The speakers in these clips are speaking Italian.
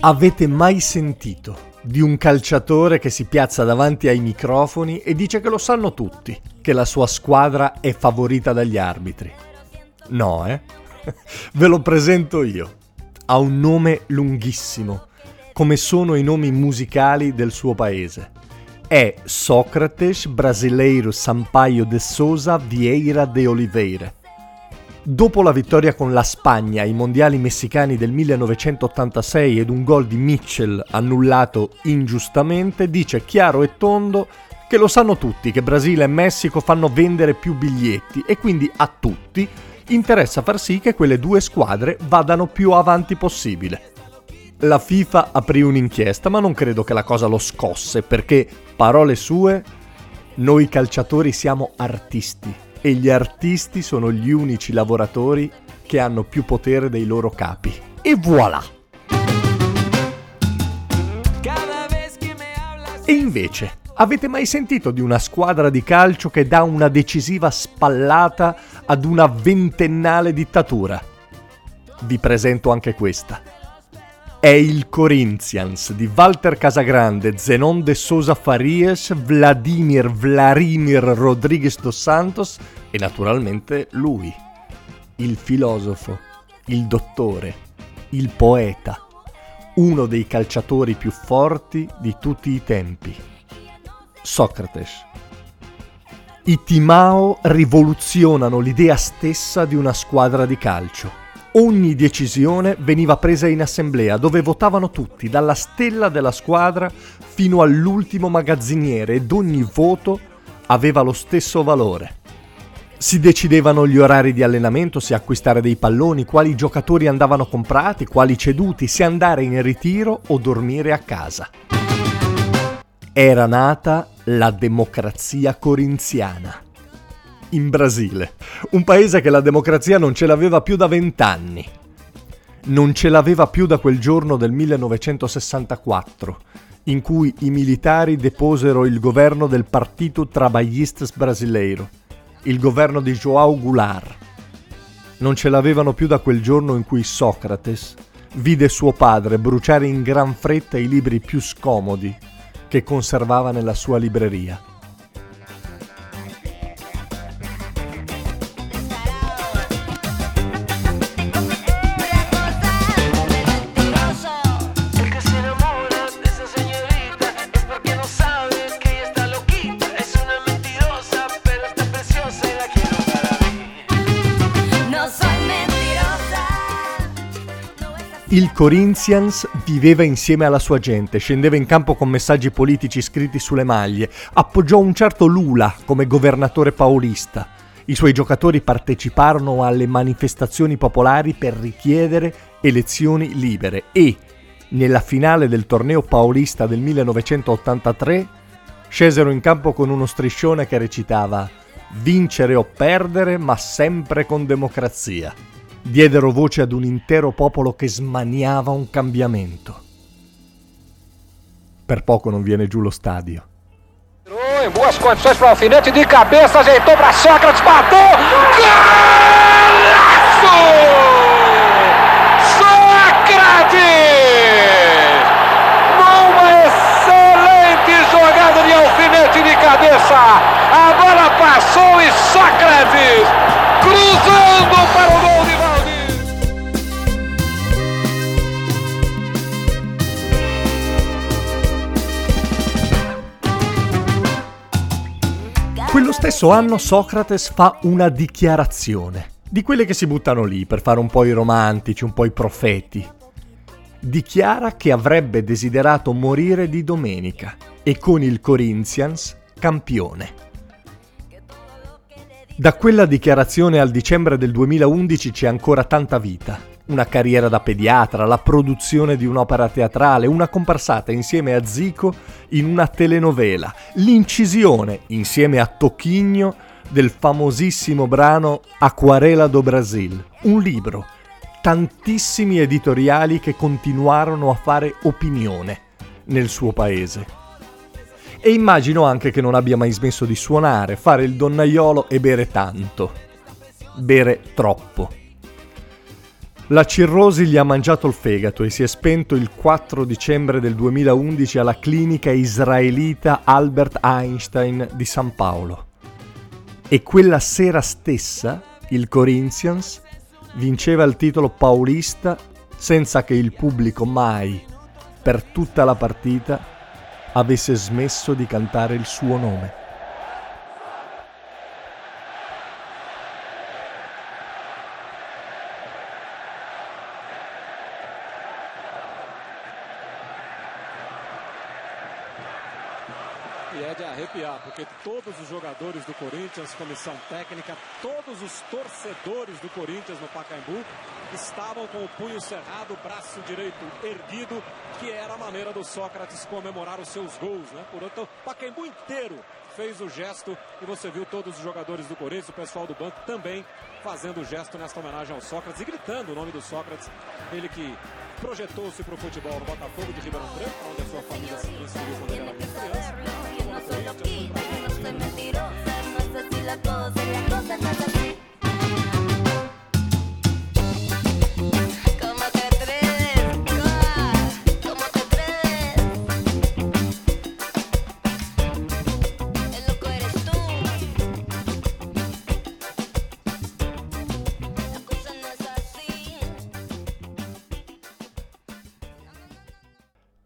Avete mai sentito di un calciatore che si piazza davanti ai microfoni e dice che lo sanno tutti, che la sua squadra è favorita dagli arbitri? No, eh? Ve lo presento io. Ha un nome lunghissimo, come sono i nomi musicali del suo paese. È Sócrates Brasileiro Sampaio de Souza Vieira de Oliveira Dopo la vittoria con la Spagna ai mondiali messicani del 1986 ed un gol di Mitchell annullato ingiustamente, dice chiaro e tondo che lo sanno tutti che Brasile e Messico fanno vendere più biglietti e quindi a tutti interessa far sì che quelle due squadre vadano più avanti possibile. La FIFA aprì un'inchiesta, ma non credo che la cosa lo scosse perché, parole sue, noi calciatori siamo artisti e gli artisti sono gli unici lavoratori che hanno più potere dei loro capi. E voilà! E invece, avete mai sentito di una squadra di calcio che dà una decisiva spallata ad una ventennale dittatura? Vi presento anche questa è il Corinthians di Walter Casagrande, Zenon de Sousa Farias, Vladimir Vladimir Rodriguez dos Santos e naturalmente lui, il filosofo, il dottore, il poeta, uno dei calciatori più forti di tutti i tempi, Socrates. I Timao rivoluzionano l'idea stessa di una squadra di calcio Ogni decisione veniva presa in assemblea dove votavano tutti, dalla stella della squadra fino all'ultimo magazziniere ed ogni voto aveva lo stesso valore. Si decidevano gli orari di allenamento, se acquistare dei palloni, quali giocatori andavano comprati, quali ceduti, se andare in ritiro o dormire a casa. Era nata la democrazia corinziana in Brasile, un paese che la democrazia non ce l'aveva più da vent'anni. Non ce l'aveva più da quel giorno del 1964, in cui i militari deposero il governo del Partito Trabalhistas Brasileiro, il governo di João Goulart. Non ce l'avevano più da quel giorno in cui Socrates vide suo padre bruciare in gran fretta i libri più scomodi che conservava nella sua libreria. Il Corinthians viveva insieme alla sua gente, scendeva in campo con messaggi politici scritti sulle maglie, appoggiò un certo Lula come governatore paulista. I suoi giocatori parteciparono alle manifestazioni popolari per richiedere elezioni libere e, nella finale del torneo paulista del 1983, scesero in campo con uno striscione che recitava Vincere o perdere, ma sempre con democrazia diedero voce ad un intero popolo che smaniava un cambiamento. Per poco non viene giù lo stadio. Em boas condições para o alfinete de cabeça, ajeitou para Sócrates, bateu! Golaço! Sócrates! Numa excelente jogada de alfinete de cabeça, a bola passou e Sócrates cruzando para o gol stesso anno Socrates fa una dichiarazione, di quelle che si buttano lì per fare un po' i romantici, un po' i profeti. dichiara che avrebbe desiderato morire di domenica e con il Corinthians campione. Da quella dichiarazione al dicembre del 2011 c'è ancora tanta vita. Una carriera da pediatra, la produzione di un'opera teatrale, una comparsata insieme a Zico in una telenovela, l'incisione insieme a Tocchigno del famosissimo brano Aquarela do Brasil, un libro, tantissimi editoriali che continuarono a fare opinione nel suo paese. E immagino anche che non abbia mai smesso di suonare, fare il donnaiolo e bere tanto. Bere troppo. La cirrosi gli ha mangiato il fegato e si è spento il 4 dicembre del 2011 alla clinica israelita Albert Einstein di San Paolo. E quella sera stessa il Corinthians vinceva il titolo paulista senza che il pubblico mai, per tutta la partita, avesse smesso di cantare il suo nome. E é de arrepiar, porque todos os jogadores do Corinthians, comissão técnica, todos os torcedores do Corinthians no Pacaembu estavam com o punho cerrado, o braço direito erguido, que era a maneira do Sócrates comemorar os seus gols, né? Por outro, o Pacaembu inteiro fez o gesto e você viu todos os jogadores do Corinthians, o pessoal do banco também fazendo o gesto nesta homenagem ao Sócrates e gritando o nome do Sócrates, ele que projetou-se para o futebol no Botafogo de Ribeirão Preto, onde a sua família se inseriu quando ele criança.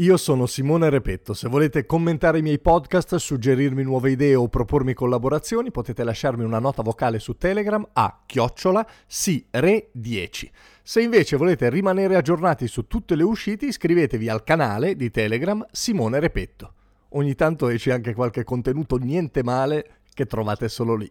Io sono Simone Repetto, se volete commentare i miei podcast, suggerirmi nuove idee o propormi collaborazioni potete lasciarmi una nota vocale su Telegram a chiocciola sire10. Se invece volete rimanere aggiornati su tutte le uscite iscrivetevi al canale di Telegram Simone Repetto. Ogni tanto esce anche qualche contenuto niente male che trovate solo lì.